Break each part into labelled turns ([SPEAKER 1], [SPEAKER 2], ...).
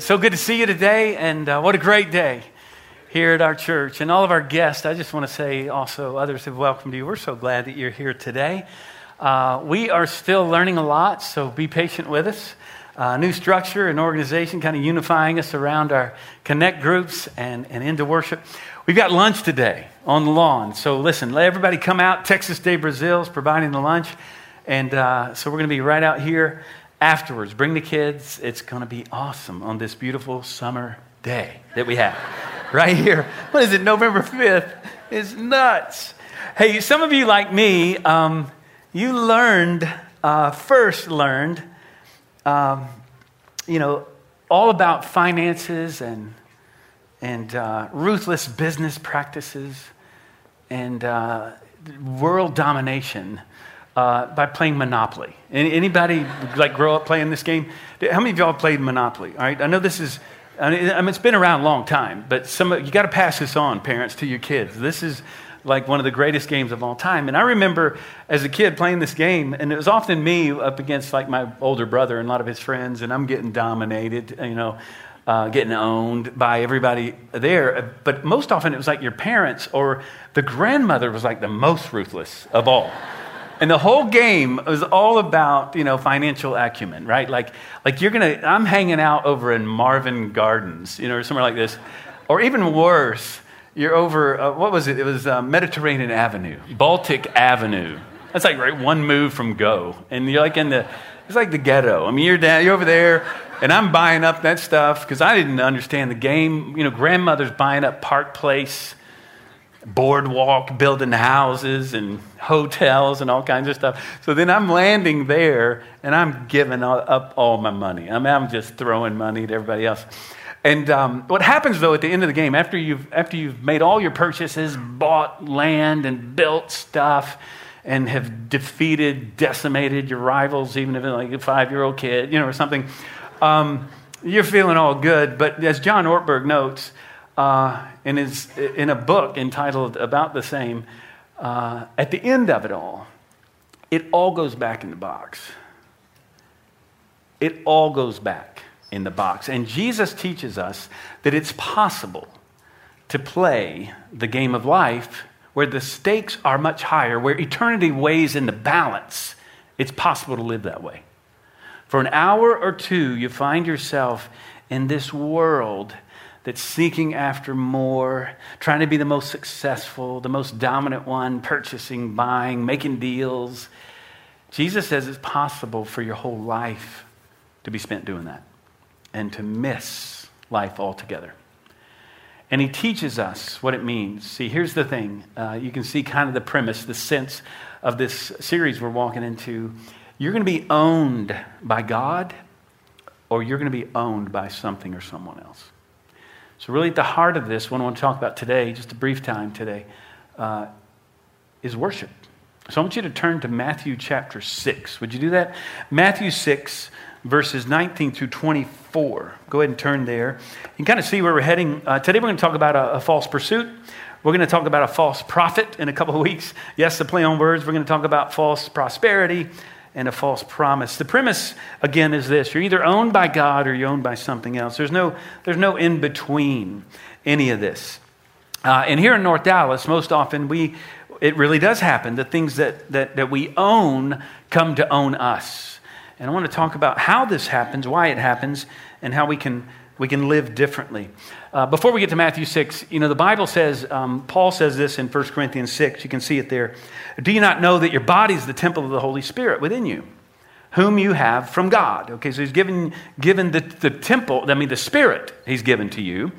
[SPEAKER 1] So good to see you today, and uh, what a great day here at our church. And all of our guests, I just want to say also, others have welcomed you. We're so glad that you're here today. Uh, we are still learning a lot, so be patient with us. Uh, new structure and organization kind of unifying us around our connect groups and, and into worship. We've got lunch today on the lawn. So listen, let everybody come out. Texas de Brazil is providing the lunch. And uh, so we're going to be right out here afterwards. Bring the kids. It's going to be awesome on this beautiful summer day that we have right here. What is it, November 5th? It's nuts. Hey, some of you, like me, um, you learned, uh, first learned, um, you know, all about finances and, and uh, ruthless business practices and uh, world domination uh, by playing Monopoly. Anybody like grow up playing this game? How many of y'all played Monopoly? All right, I know this is. I mean, it's been around a long time, but some you got to pass this on, parents, to your kids. This is like one of the greatest games of all time. And I remember as a kid playing this game, and it was often me up against like my older brother and a lot of his friends, and I'm getting dominated, you know, uh, getting owned by everybody there. But most often it was like your parents or the grandmother was like the most ruthless of all. And the whole game was all about, you know, financial acumen, right? Like, like you're gonna, I'm hanging out over in Marvin Gardens, you know, or somewhere like this. Or even worse, you're over, uh, what was it? It was uh, Mediterranean Avenue, Baltic Avenue. That's like right one move from go. And you're like in the, it's like the ghetto. I mean, you're down, you're over there, and I'm buying up that stuff because I didn't understand the game. You know, grandmother's buying up Park Place boardwalk, building houses and hotels and all kinds of stuff. So then I'm landing there and I'm giving up all my money. I mean, I'm just throwing money to everybody else. And um, what happens though at the end of the game, after you've, after you've made all your purchases, bought land and built stuff, and have defeated, decimated your rivals, even if it's like a five year old kid, you know, or something, um, you're feeling all good. But as John Ortberg notes, uh, in, his, in a book entitled About the Same, uh, at the end of it all, it all goes back in the box. It all goes back in the box. And Jesus teaches us that it's possible to play the game of life where the stakes are much higher, where eternity weighs in the balance. It's possible to live that way. For an hour or two, you find yourself in this world that's seeking after more, trying to be the most successful, the most dominant one, purchasing, buying, making deals. Jesus says it's possible for your whole life to be spent doing that and to miss life altogether. And he teaches us what it means. See, here's the thing uh, you can see kind of the premise, the sense of this series we're walking into. You're going to be owned by God, or you're going to be owned by something or someone else. So, really, at the heart of this, what I want to talk about today, just a brief time today, uh, is worship. So, I want you to turn to Matthew chapter 6. Would you do that? Matthew 6, verses 19 through 24. Go ahead and turn there. You can kind of see where we're heading. Uh, today, we're going to talk about a, a false pursuit. We're going to talk about a false prophet in a couple of weeks. Yes, the play on words. We're going to talk about false prosperity and a false promise. The premise, again, is this you're either owned by God or you're owned by something else. There's no, there's no in between any of this. Uh, and here in North Dallas, most often we, it really does happen. The things that, that, that we own come to own us. And I want to talk about how this happens, why it happens, and how we can, we can live differently. Uh, before we get to Matthew 6, you know, the Bible says, um, Paul says this in 1 Corinthians 6. You can see it there. Do you not know that your body is the temple of the Holy Spirit within you, whom you have from God? Okay, so he's given, given the, the temple, I mean, the Spirit he's given to you.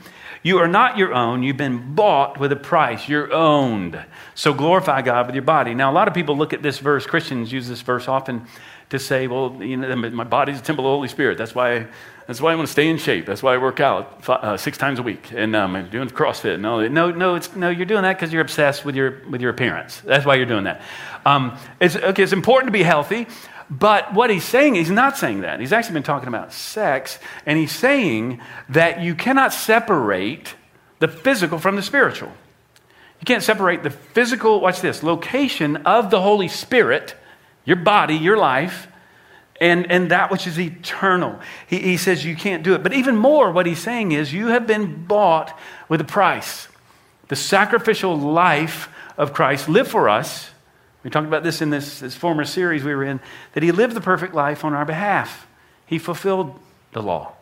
[SPEAKER 1] You are not your own. You've been bought with a price. You're owned. So glorify God with your body. Now, a lot of people look at this verse, Christians use this verse often to say, well, you know, my body's a temple of the Holy Spirit. That's why, that's why I want to stay in shape. That's why I work out five, uh, six times a week. And um, I'm doing CrossFit. No, no, no, no you're doing that because you're obsessed with your, with your appearance. That's why you're doing that. Um, it's, okay, it's important to be healthy. But what he's saying, he's not saying that. He's actually been talking about sex, and he's saying that you cannot separate the physical from the spiritual. You can't separate the physical, watch this, location of the Holy Spirit your body, your life, and, and that which is eternal. He, he says you can't do it. But even more, what he's saying is you have been bought with a price. The sacrificial life of Christ lived for us. We talked about this in this, this former series we were in, that he lived the perfect life on our behalf. He fulfilled the law.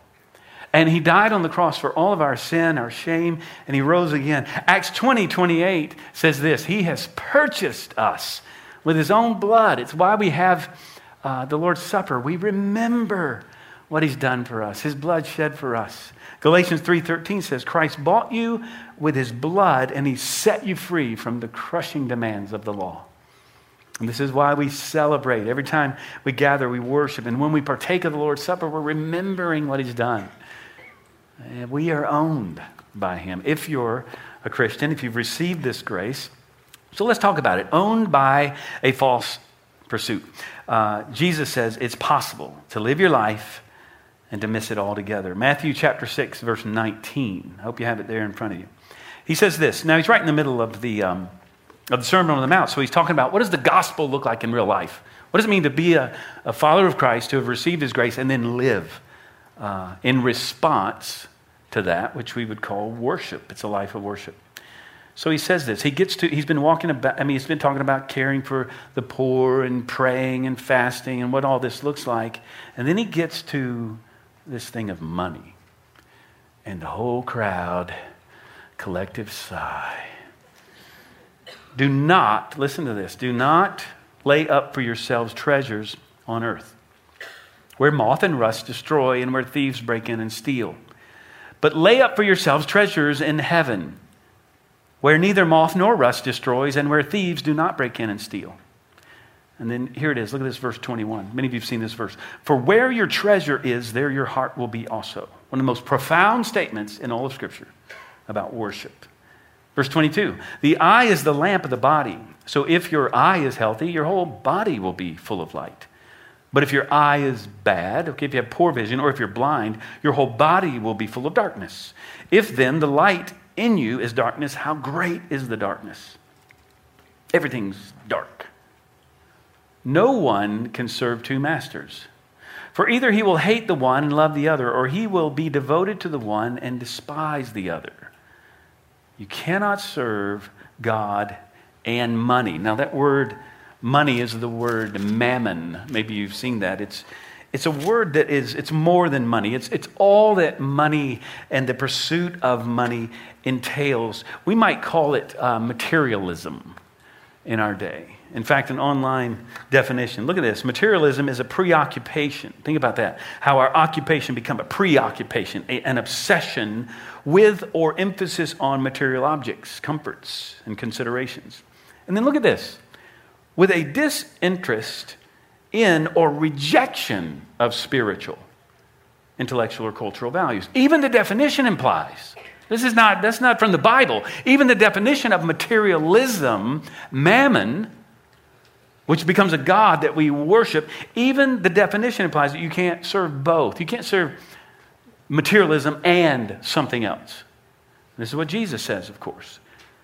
[SPEAKER 1] And he died on the cross for all of our sin, our shame, and he rose again. Acts 20, 28 says this He has purchased us with his own blood. It's why we have uh, the Lord's Supper, we remember what he's done for us, his blood shed for us. Galatians 3:13 says Christ bought you with his blood and he set you free from the crushing demands of the law. And this is why we celebrate. Every time we gather, we worship. And when we partake of the Lord's Supper, we're remembering what he's done. And we are owned by him. If you're a Christian, if you've received this grace, so let's talk about it. Owned by a false pursuit. Uh, Jesus says it's possible to live your life and to miss it altogether. Matthew chapter 6, verse 19. I hope you have it there in front of you. He says this. Now, he's right in the middle of the, um, of the Sermon on the Mount. So he's talking about what does the gospel look like in real life? What does it mean to be a, a follower of Christ, to have received his grace, and then live uh, in response to that, which we would call worship? It's a life of worship. So he says this. He gets to, he's been walking about, I mean, he's been talking about caring for the poor and praying and fasting and what all this looks like. And then he gets to this thing of money. And the whole crowd, collective sigh. Do not, listen to this, do not lay up for yourselves treasures on earth, where moth and rust destroy and where thieves break in and steal. But lay up for yourselves treasures in heaven where neither moth nor rust destroys, and where thieves do not break in and steal. And then here it is. Look at this verse 21. Many of you have seen this verse. For where your treasure is, there your heart will be also. One of the most profound statements in all of Scripture about worship. Verse 22 The eye is the lamp of the body. So if your eye is healthy, your whole body will be full of light. But if your eye is bad, okay, if you have poor vision, or if you're blind, your whole body will be full of darkness. If then the light in you is darkness, how great is the darkness? Everything's dark. No one can serve two masters. For either he will hate the one and love the other, or he will be devoted to the one and despise the other. You cannot serve God and money. Now, that word money is the word mammon. Maybe you've seen that. It's, it's a word that is, it's more than money. It's, it's all that money and the pursuit of money entails. We might call it uh, materialism in our day. In fact, an online definition. Look at this. Materialism is a preoccupation. Think about that. How our occupation become a preoccupation, a, an obsession with or emphasis on material objects, comforts, and considerations. And then look at this. With a disinterest in or rejection of spiritual, intellectual, or cultural values. Even the definition implies. This is not, that's not from the Bible. Even the definition of materialism, mammon, which becomes a God that we worship, even the definition implies that you can't serve both. You can't serve materialism and something else. This is what Jesus says, of course.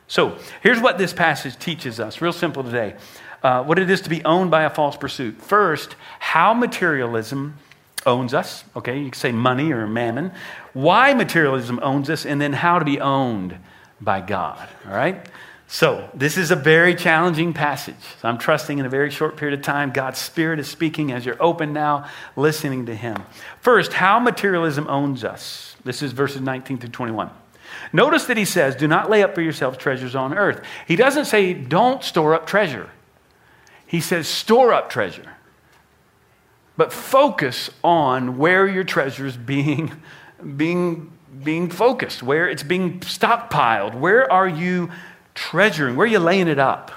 [SPEAKER 1] So here's what this passage teaches us, real simple today uh, what it is to be owned by a false pursuit. First, how materialism owns us. Okay, you can say money or mammon. Why materialism owns us, and then how to be owned by God. All right? So, this is a very challenging passage. So I'm trusting in a very short period of time, God's Spirit is speaking as you're open now, listening to Him. First, how materialism owns us. This is verses 19 through 21. Notice that he says, Do not lay up for yourselves treasures on earth. He doesn't say, Don't store up treasure. He says, store up treasure. But focus on where your treasure is being, being, being focused, where it's being stockpiled. Where are you treasuring? Where are you laying it up?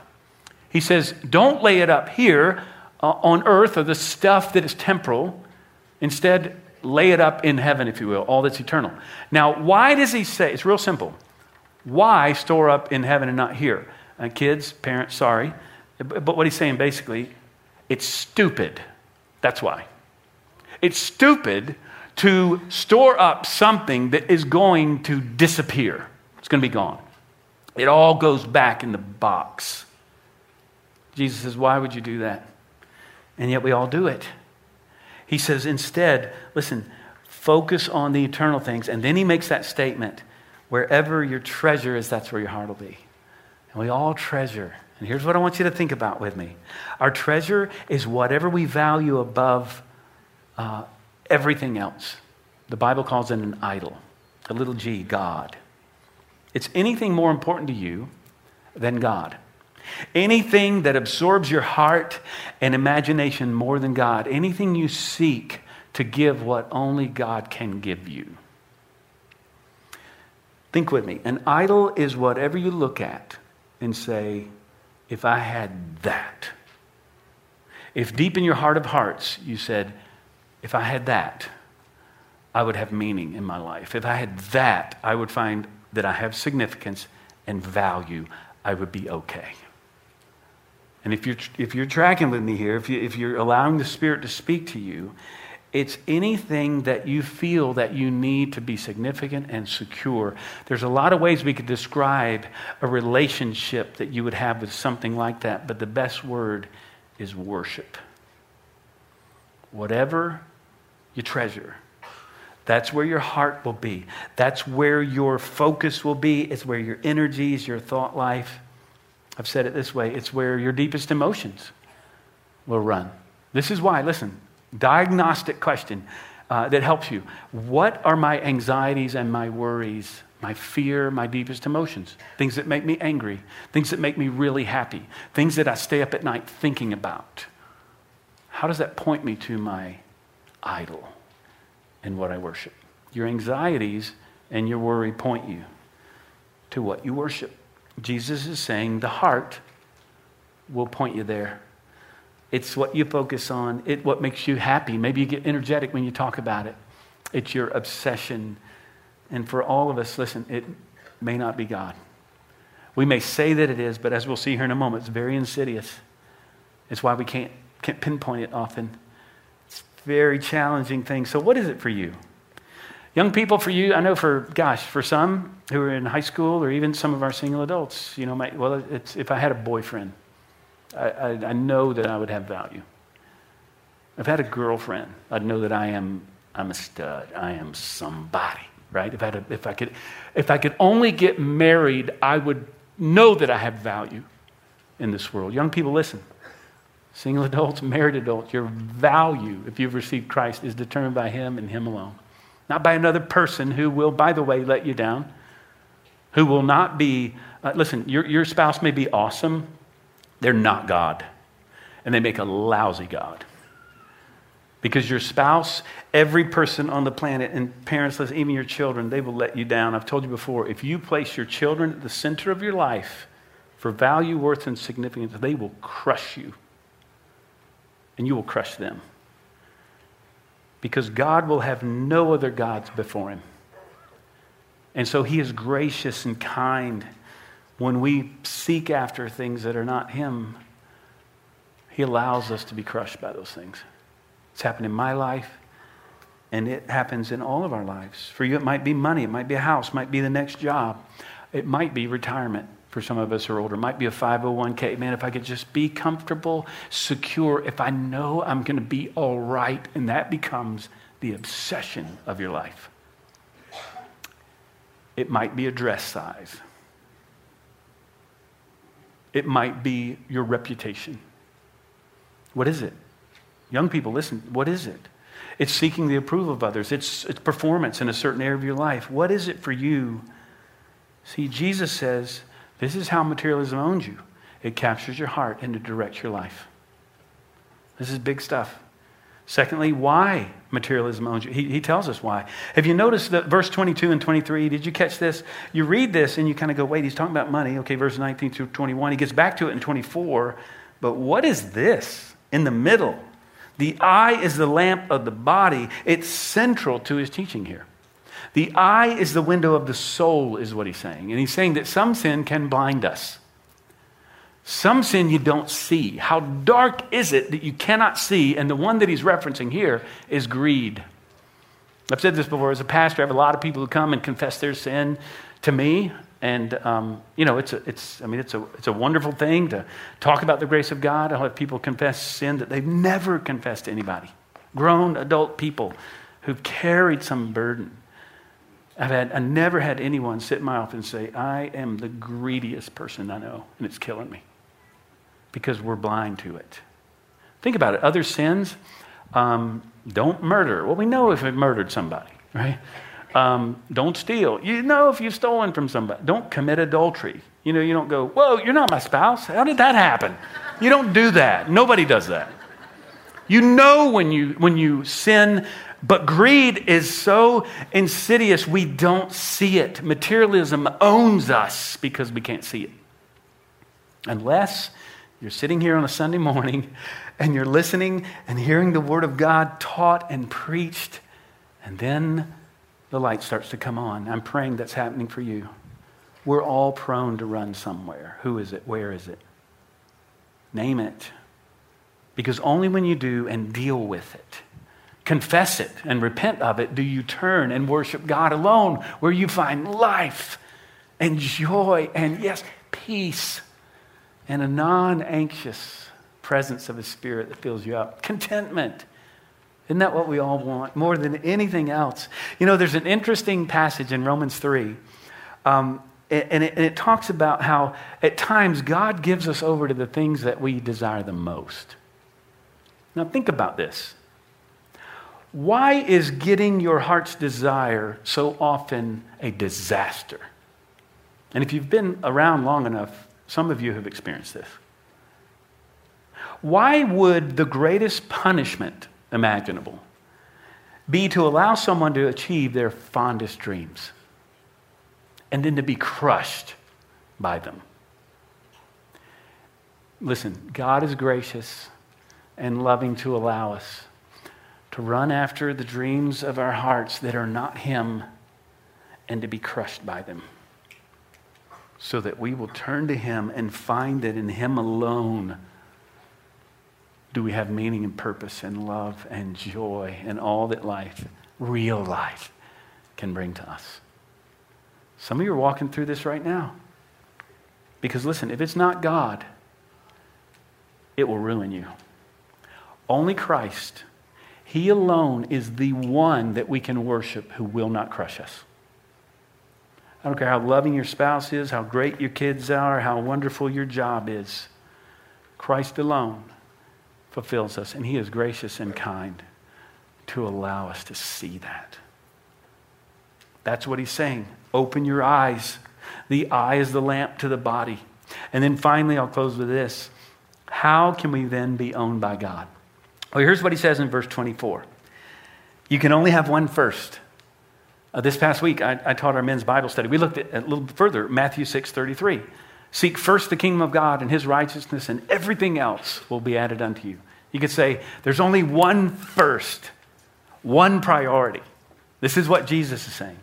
[SPEAKER 1] He says, don't lay it up here uh, on earth or the stuff that is temporal. Instead, lay it up in heaven, if you will, all that's eternal. Now, why does he say, it's real simple. Why store up in heaven and not here? Uh, kids, parents, sorry. But what he's saying basically, it's stupid. That's why. It's stupid to store up something that is going to disappear. It's going to be gone. It all goes back in the box. Jesus says, Why would you do that? And yet we all do it. He says, instead, listen, focus on the eternal things. And then he makes that statement wherever your treasure is, that's where your heart will be. And we all treasure. And here's what I want you to think about with me our treasure is whatever we value above uh, everything else. The Bible calls it an idol, a little g, God. It's anything more important to you than God. Anything that absorbs your heart and imagination more than God. Anything you seek to give what only God can give you. Think with me. An idol is whatever you look at and say, if I had that. If deep in your heart of hearts you said, if I had that, I would have meaning in my life. If I had that, I would find that I have significance and value. I would be okay. And if you're, if you're tracking with me here, if, you, if you're allowing the Spirit to speak to you, it's anything that you feel that you need to be significant and secure. There's a lot of ways we could describe a relationship that you would have with something like that, but the best word is worship. Whatever you treasure, that's where your heart will be. That's where your focus will be. It's where your energies, your thought life. I've said it this way it's where your deepest emotions will run. This is why, listen, diagnostic question uh, that helps you. What are my anxieties and my worries, my fear, my deepest emotions? Things that make me angry, things that make me really happy, things that I stay up at night thinking about. How does that point me to my idol? and what I worship. Your anxieties and your worry point you to what you worship. Jesus is saying the heart will point you there. It's what you focus on, it what makes you happy. Maybe you get energetic when you talk about it. It's your obsession. And for all of us, listen, it may not be God. We may say that it is, but as we'll see here in a moment, it's very insidious. It's why we can't, can't pinpoint it often It's very challenging thing. So, what is it for you? Young people, for you, I know for, gosh, for some who are in high school or even some of our single adults, you know, my, well, it's, if I had a boyfriend, I, I, I know that I would have value. I've had a girlfriend, I'd know that I am, I'm a stud. I am somebody, right? If if, I could, if I could only get married, I would know that I have value in this world. Young people, listen. Single adults, married adults, your value, if you've received Christ, is determined by Him and Him alone. Not by another person who will, by the way, let you down, who will not be, uh, listen, your, your spouse may be awesome, they're not God. And they make a lousy God. Because your spouse, every person on the planet, and parents, even your children, they will let you down. I've told you before, if you place your children at the center of your life for value, worth, and significance, they will crush you and you will crush them. Because God will have no other gods before him. And so he is gracious and kind when we seek after things that are not him. He allows us to be crushed by those things. It's happened in my life, and it happens in all of our lives. For you, it might be money, it might be a house, it might be the next job, it might be retirement for some of us who are older. It might be a 501k. Man, if I could just be comfortable, secure, if I know I'm going to be all right, and that becomes the obsession of your life. It might be a dress size. It might be your reputation. What is it? Young people, listen, what is it? It's seeking the approval of others. It's, it's performance in a certain area of your life. What is it for you? See, Jesus says, this is how materialism owns you it captures your heart and it directs your life. This is big stuff. Secondly, why materialism owns you. He, he tells us why. Have you noticed that verse 22 and 23? Did you catch this? You read this and you kind of go, wait, he's talking about money. Okay, verse 19 through 21. He gets back to it in 24. But what is this in the middle? The eye is the lamp of the body. It's central to his teaching here. The eye is the window of the soul, is what he's saying. And he's saying that some sin can blind us. Some sin you don't see. How dark is it that you cannot see? And the one that he's referencing here is greed. I've said this before as a pastor, I have a lot of people who come and confess their sin to me. And, um, you know, it's a, it's, I mean, it's a, it's a wonderful thing to talk about the grace of God. I'll have people confess sin that they've never confessed to anybody. grown adult people who've carried some burden. I've had, I never had anyone sit in my office and say, I am the greediest person I know, and it's killing me. Because we're blind to it. Think about it. Other sins, um, don't murder. Well, we know if we've murdered somebody, right? Um, don't steal. You know if you've stolen from somebody. Don't commit adultery. You know, you don't go, whoa, you're not my spouse. How did that happen? You don't do that. Nobody does that. You know when you, when you sin, but greed is so insidious we don't see it. Materialism owns us because we can't see it. Unless you're sitting here on a Sunday morning and you're listening and hearing the Word of God taught and preached, and then the light starts to come on. I'm praying that's happening for you. We're all prone to run somewhere. Who is it? Where is it? Name it. Because only when you do and deal with it, confess it and repent of it, do you turn and worship God alone, where you find life and joy and, yes, peace and a non anxious presence of a Spirit that fills you up. Contentment isn't that what we all want more than anything else? You know, there's an interesting passage in Romans 3, um, and, it, and it talks about how at times God gives us over to the things that we desire the most. Now, think about this. Why is getting your heart's desire so often a disaster? And if you've been around long enough, some of you have experienced this. Why would the greatest punishment imaginable be to allow someone to achieve their fondest dreams and then to be crushed by them. Listen, God is gracious and loving to allow us to run after the dreams of our hearts that are not Him and to be crushed by them so that we will turn to Him and find that in Him alone do we have meaning and purpose and love and joy and all that life, real life, can bring to us. Some of you are walking through this right now. Because listen, if it's not God, it will ruin you. Only Christ, He alone is the one that we can worship who will not crush us. I don't care how loving your spouse is, how great your kids are, how wonderful your job is. Christ alone fulfills us, and He is gracious and kind to allow us to see that. That's what He's saying. Open your eyes. The eye is the lamp to the body. And then finally, I'll close with this. How can we then be owned by God? Well, here's what he says in verse 24 You can only have one first. Uh, this past week, I, I, taught our men's Bible study. We looked at, a little further, Matthew 6 33. Seek first the kingdom of God and his righteousness, and everything else will be added unto you. You could say there's only one first, one priority. This is what Jesus is saying.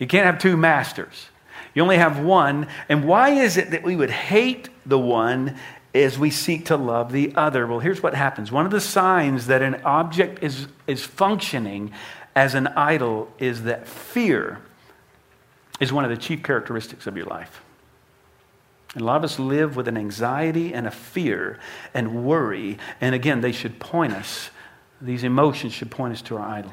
[SPEAKER 1] You can't have two masters. You only have one. And why is it that we would hate the one as we seek to love the other? Well, here's what happens. One of the signs that an object is, is functioning as an idol is that fear is one of the chief characteristics of your life. And a lot of us live with an anxiety and a fear and worry. And again, they should point us, these emotions should point us to our idol.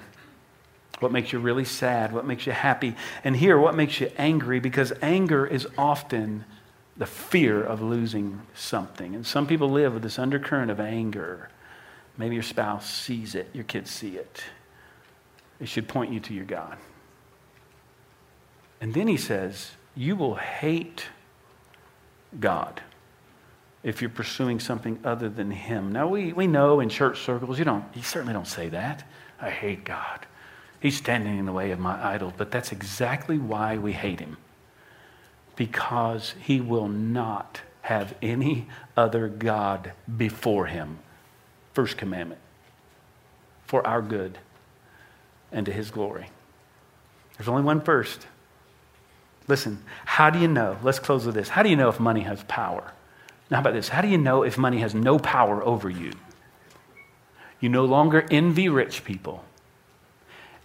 [SPEAKER 1] What makes you really sad? What makes you happy? And here, what makes you angry? Because anger is often the fear of losing something. And some people live with this undercurrent of anger. Maybe your spouse sees it, your kids see it. It should point you to your God. And then he says, You will hate God if you're pursuing something other than Him. Now, we, we know in church circles, you don't, you certainly don't say that. I hate God. He's standing in the way of my idol. But that's exactly why we hate Him. Because He will not have any other God before Him. First commandment for our good and to His glory. There's only one first. Listen, how do you know? Let's close with this. How do you know if money has power? Now, how about this? How do you know if money has no power over you? You no longer envy rich people,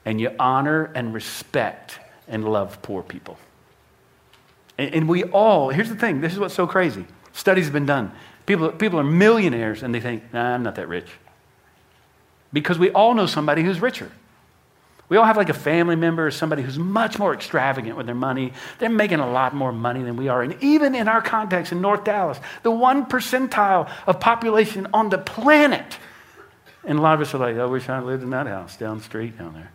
[SPEAKER 1] and you honor and respect and love poor people. And, and we all, here's the thing this is what's so crazy. Studies have been done. People, people are millionaires, and they think, nah, I'm not that rich. because we all know somebody who's richer. We all have like a family member or somebody who's much more extravagant with their money. They're making a lot more money than we are. And even in our context in North Dallas, the one percentile of population on the planet. And a lot of us are like, I wish I lived in that house down the street down there.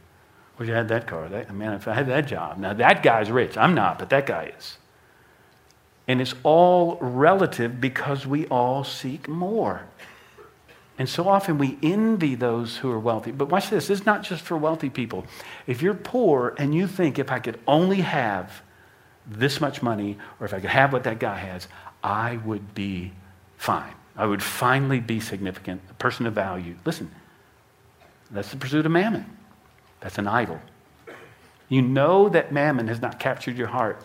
[SPEAKER 1] Wish I had that car. That, man, if I had that job. Now, that guy's rich. I'm not, but that guy is. And it's all relative because we all seek more. And so often we envy those who are wealthy. But watch this, this is not just for wealthy people. If you're poor and you think if I could only have this much money, or if I could have what that guy has, I would be fine. I would finally be significant, a person of value. Listen, that's the pursuit of mammon. That's an idol. You know that mammon has not captured your heart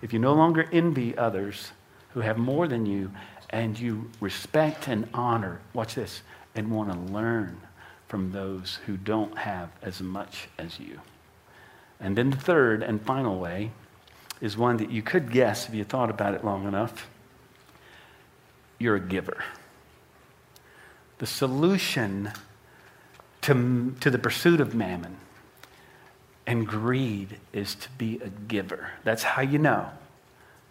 [SPEAKER 1] if you no longer envy others who have more than you and you respect and honor, watch this, and want to learn from those who don't have as much as you. And then the third and final way is one that you could guess if you thought about it long enough. You're a giver. The solution to, to the pursuit of mammon and greed is to be a giver. That's how you know,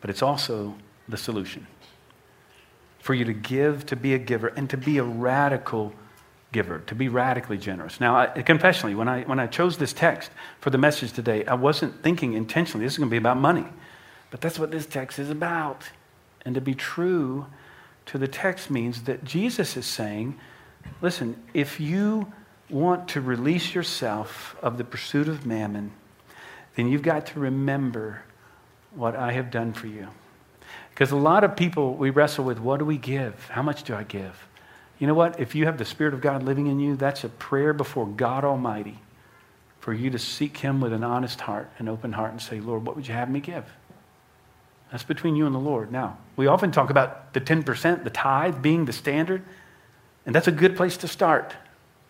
[SPEAKER 1] but it's also the solution for you to give, to be a giver, and to be a radical giver, to be radically generous. Now, I, confessionally, when I, when I chose this text for the message today, I wasn't thinking intentionally this is going to be about money. But that's what this text is about. And to be true to the text means that Jesus is saying, listen, if you want to release yourself of the pursuit of mammon, then you've got to remember what I have done for you. Because a lot of people, we wrestle with what do we give? How much do I give? You know what? If you have the Spirit of God living in you, that's a prayer before God Almighty for you to seek Him with an honest heart, an open heart, and say, Lord, what would you have me give? That's between you and the Lord. Now, we often talk about the 10%, the tithe being the standard, and that's a good place to start.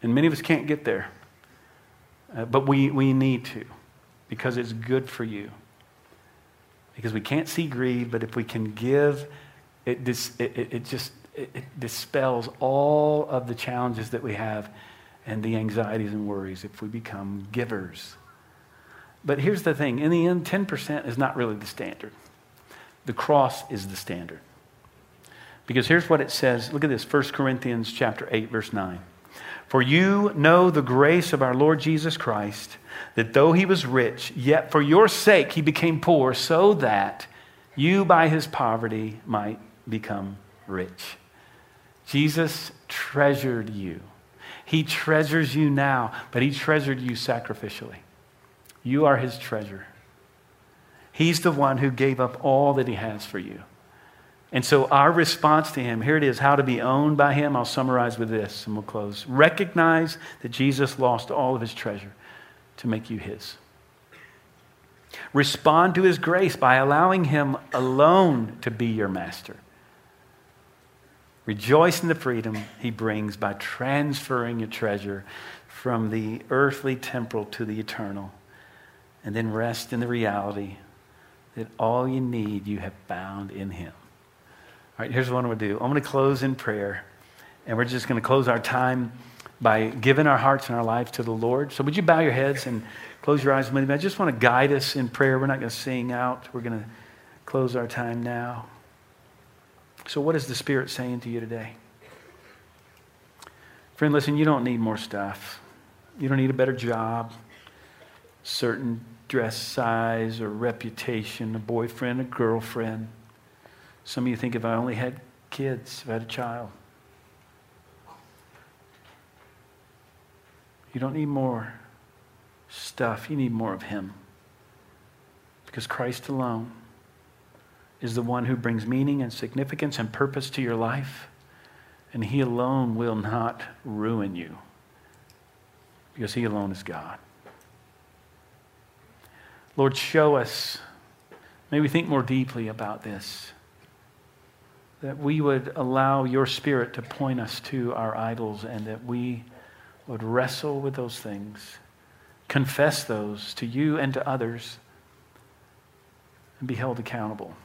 [SPEAKER 1] And many of us can't get there. Uh, but we, we need to because it's good for you because we can't see greed, but if we can give, it, dis, it, it, it just it, dispels all of the challenges that we have and the anxieties and worries if we become givers. But here's the thing in the end, 10% is not really the standard. The cross is the standard. Because here's what it says. Look at this 1 Corinthians chapter 8 verse 9. For you know the grace of our Lord Jesus Christ that though he was rich, yet for your sake he became poor, so that you by his poverty might become rich. Jesus treasured you. He treasures you now, but he treasured you sacrificially. You are his treasure. He's the one who gave up all that he has for you. And so, our response to him here it is how to be owned by him. I'll summarize with this and we'll close. Recognize that Jesus lost all of his treasure to make you His. Respond to His grace by allowing Him alone to be your master. Rejoice in the freedom He brings by transferring your treasure from the earthly temporal to the eternal. And then rest in the reality that all you need you have found in Him. All right, here's what I'm going to do I'm going to close in prayer, and we're just going to close our time by giving our hearts and our lives to the Lord. So, would you bow your heads and close your eyes with me? I just want to guide us in prayer. We're not going to sing out, we're going to close our time now. So, what is the Spirit saying to you today? Friend, listen, you don't need more stuff. You don't need a better job, certain dress size or reputation, a boyfriend, a girlfriend. Some of you think if I only had kids, if I had a child. You don't need more stuff, you need more of Him. Because Christ alone is the one who brings meaning and significance and purpose to your life, and He alone will not ruin you because He alone is God. Lord, show us, may we think more deeply about this, that we would allow your Spirit to point us to our idols and that we would wrestle with those things, confess those to you and to others, and be held accountable.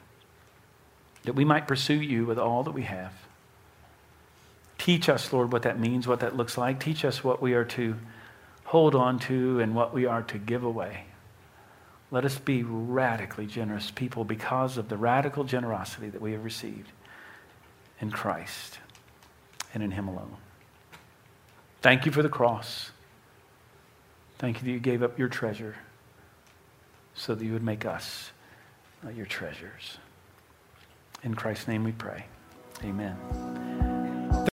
[SPEAKER 1] That we might pursue you with all that we have. Teach us, Lord, what that means, what that looks like. Teach us what we are to hold on to and what we are to give away. Let us be radically generous people because of the radical generosity that we have received in Christ and in Him alone. Thank you for the cross. Thank you that you gave up your treasure so that you would make us uh, your treasures. In Christ's name we pray. Amen.